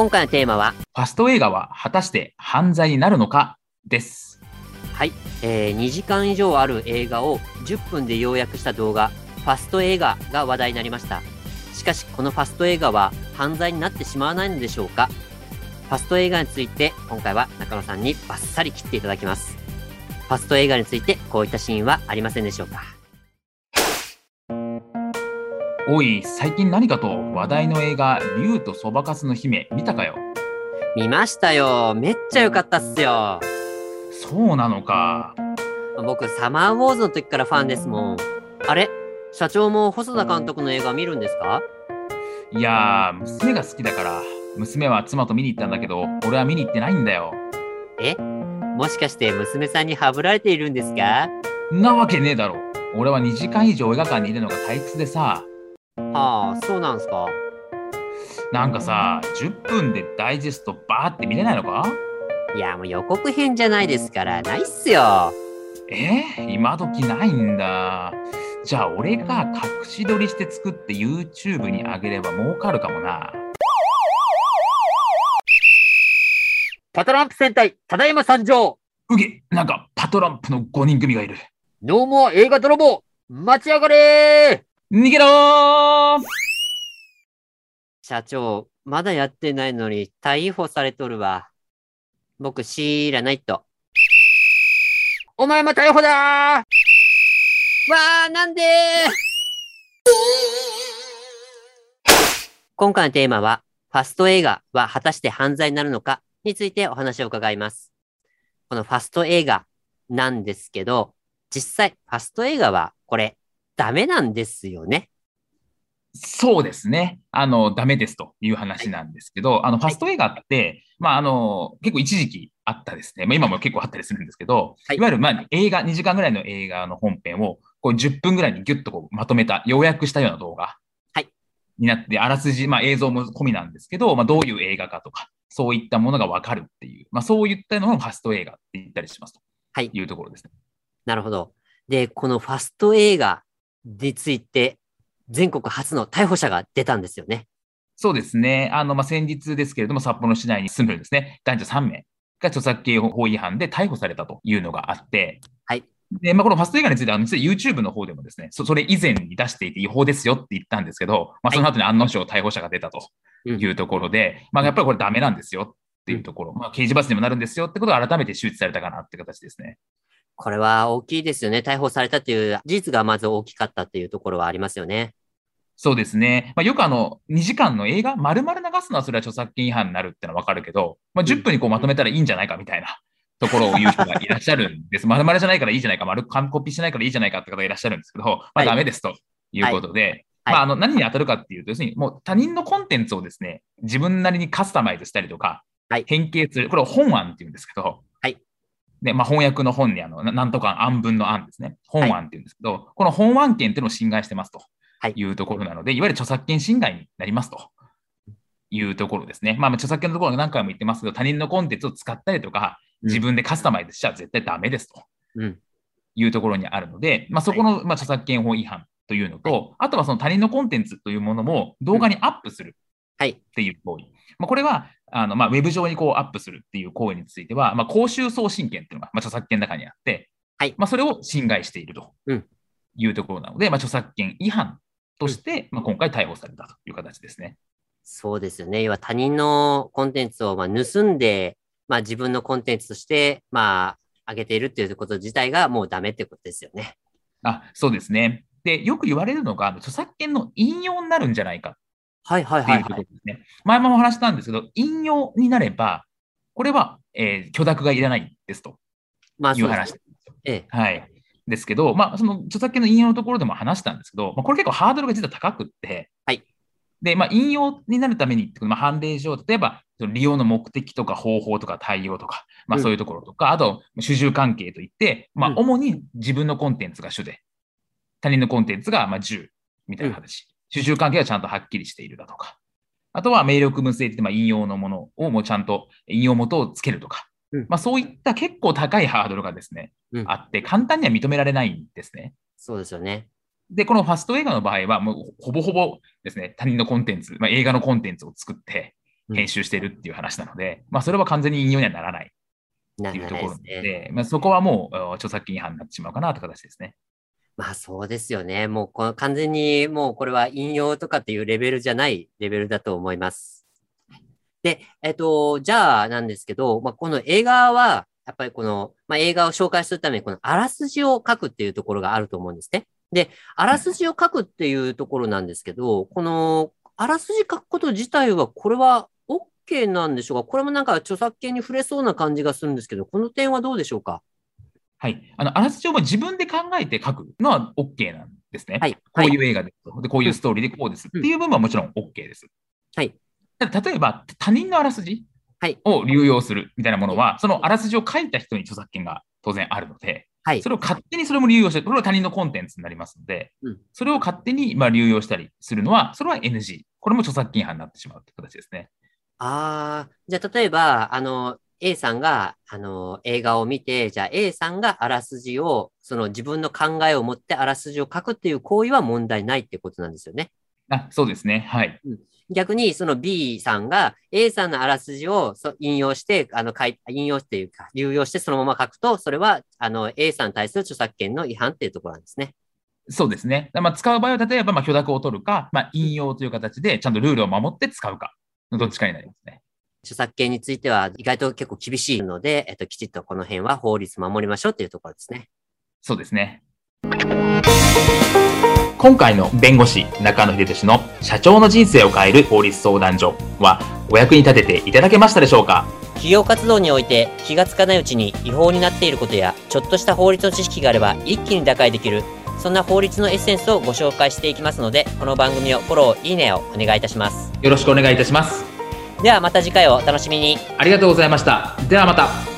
今回のテーマは？ファスト映画は果たして犯罪になるのかです。はい、えー、2時間以上ある映画を10分で要約した動画ファスト映画が話題になりました。しかしこのファスト映画は犯罪になってしまわないのでしょうか？ファスト映画について今回は中野さんにバッサリ切っていただきます。ファスト映画についてこういったシーンはありませんでしょうか？おい最近何かと話題の映画「竜とそばかすの姫」見たかよ？見ましたよ。めっちゃ良かったっすよ。そうなのか。僕サマーウォーズの時からファンですもん。あれ？社長も細田監督の映画見るんですか？いやー娘が好きだから。娘は妻と見に行ったんだけど俺は見に行ってないんだよ。え？もしかして娘さんにハブられているんですか？なわけねえだろ。俺は2時間以上映画館にいるのが退屈でさはあそうなんすか。なんかさ10分でダイジェストバーって見れないのか？いやもう予告編じゃないですから。ないっすよ。え？ー、今時ないんだ。じゃあ俺が隠し撮りして作って YouTube に上げれば儲かるかもな。パトランプ戦隊ただいま参上。うげなんかパトランプの5人組がいる。ノーモア映画泥棒待ち上がれ逃げろー社長、まだやってないのに逮捕されとるわ。僕知らないと。お前も逮捕だーわーなんで今回のテーマは、ファスト映画は果たして犯罪になるのかについてお話を伺います。このファスト映画なんですけど、実際、ファスト映画はこれ、ダメなんですよね。そうですね。あの、ダメですという話なんですけど、はい、あの、ファスト映画って、まあ、あの、結構一時期あったですね。まあ、今も結構あったりするんですけど、はい、いわゆる、まあ、映画、2時間ぐらいの映画の本編を、こう、10分ぐらいにギュッとこうまとめた、要約したような動画。はい。になって、あらすじ、まあ、映像も込みなんですけど、まあ、どういう映画かとか、そういったものがわかるっていう、まあ、そういったのをファスト映画って言ったりしますと。はい。いうところですね。なるほど。で、このファスト映画について、全国初の逮捕者が出たんですよね。そうですね。あの、まあ、先日ですけれども、札幌市内に住むですね、男女3名が著作権法違反で逮捕されたというのがあって、はい。で、まあ、このファスト映画については、実は YouTube の方でもですねそ、それ以前に出していて違法ですよって言ったんですけど、まあ、その後に案の定逮捕者が出たというところで、うん、まあ、やっぱりこれダメなんですよっていうところ、まあ、刑事罰にもなるんですよってことを改めて周知されたかなって形ですね。これは大きいですよね。逮捕されたという事実がまず大きかったっていうところはありますよね。そうですね。まあ、よくあの、2時間の映画、丸々流すのはそれは著作権違反になるってのはわかるけど、まあ、10分にこうまとめたらいいんじゃないかみたいなところを言う人がいらっしゃるんです。丸々じゃないからいいじゃないか、丸完コピしないからいいじゃないかって方がいらっしゃるんですけど、まあ、ダメですということで、はいはいまあ、あの、何に当たるかっていうと、要するにもう他人のコンテンツをですね、自分なりにカスタマイズしたりとか、はい、変形する。これを本案っていうんですけど、はい。で、まあ、翻訳の本にあの、なんとか案文の案ですね。本案っていうんですけど、はい、この本案権っていうのを侵害してますと。い。うところなので、はい、いわゆる著作権侵害になりますと。いうところですね。まあ、著作権のところ何回も言ってますけど、他人のコンテンツを使ったりとか、自分でカスタマイズしちゃ絶対ダメですと。いうところにあるので、まあ、そこの、まあ、著作権法違反というのと、はい、あとはその他人のコンテンツというものも動画にアップするっていう行為。まあ、これは、あのまあ、ウェブ上にこうアップするっていう行為については、まあ、公衆送信権っていうのが、まあ、著作権の中にあって、はいまあ、それを侵害しているというところなので、まあ、著作権違反として、まあ、今回逮捕されたという形ですね。そうですよね。要は他人のコンテンツをまあ盗んで、まあ、自分のコンテンツとして、まあ、上げているっていうこと自体がもうダメってことですよね。あそうですね。で、よく言われるのが、著作権の引用になるんじゃないかはいはいっていうところですね。前もお話したんですけど、引用になれば、これは、えー許諾がいらないですとまあ、いう話です。ええ。はい。ですけど、まあ、その著作権の引用のところでも話したんですけど、まあ、これ結構ハードルが実は高くって、はいで、まあ、引用になるために、まあ、判例上、例えば、利用の目的とか方法とか対応とか、まあ、そういうところとか、うん、あと、主従関係といって、まあ、主に自分のコンテンツが主で、他人のコンテンツがまあ10みたいな話。うん、主従関係がちゃんとはっきりしているだとか。あとは、明力無声ってまあ引用のものをもうちゃんと引用元をつけるとか。うん、まあ、そういった結構高いハードルがですね、あって、簡単には認められないんですね。そうですよね。で、このファスト映画の場合は、もうほぼほぼですね、他人のコンテンツ、まあ、映画のコンテンツを作って編集してるっていう話なので、うん、まあ、それは完全に引用にはならないっていうところで、でね、まあ、そこはもう著作権違反になってしまうかなという形ですね。まあそうですよね。もうこの完全にもうこれは引用とかっていうレベルじゃないレベルだと思います。で、えっと、じゃあなんですけど、まあ、この映画は、やっぱりこの、まあ、映画を紹介するために、このあらすじを書くっていうところがあると思うんですね。で、あらすじを書くっていうところなんですけど、この、あらすじ書くこと自体は、これは OK なんでしょうか？これもなんか著作権に触れそうな感じがするんですけど、この点はどうでしょうか？はい。あの、あらすじを自分で考えて書くのは OK なんですね。はい。こういう映画です。で、こういうストーリーでこうです。っていう部分はもちろん OK です。はい。例えば、他人のあらすじを流用するみたいなものは、そのあらすじを書いた人に著作権が当然あるので、はい、それを勝手にそれも流用して、これは他人のコンテンツになりますので、うん、それを勝手にまあ流用したりするのは、それは NG。これも著作権違反になってしまうという形ですね。ああ、じゃあ例えば、あの、A さんが、あの、映画を見て、じゃあ A さんがあらすじを、その自分の考えを持ってあらすじを書くっていう行為は問題ないってことなんですよね。あそうですね。はい。うん、逆に、その B さんが A さんのあらすじを引用して、あの、引用っていうか、流用してそのまま書くと、それは、あの、A さんに対する著作権の違反っていうところなんですね。そうですね。まあ、使う場合は、例えば、まあ、許諾を取るか、まあ、引用という形で、ちゃんとルールを守って使うか、どっちかになりますね。著作権については意外と結構厳しいので、えっと、きちっとこの辺は法律守りましょうっていうところですね。そうですね。今回の弁護士中野秀俊の社長の人生を変える法律相談所はお役に立てていただけましたでしょうか？企業活動において気がつかないうちに違法になっていることやちょっとした法律の知識があれば一気に打開できるそんな法律のエッセンスをご紹介していきますのでこの番組をフォローいいねをお願いいたしますよろしくお願いいたしますではまた次回をお楽しみに。ありがとうございました。ではまた。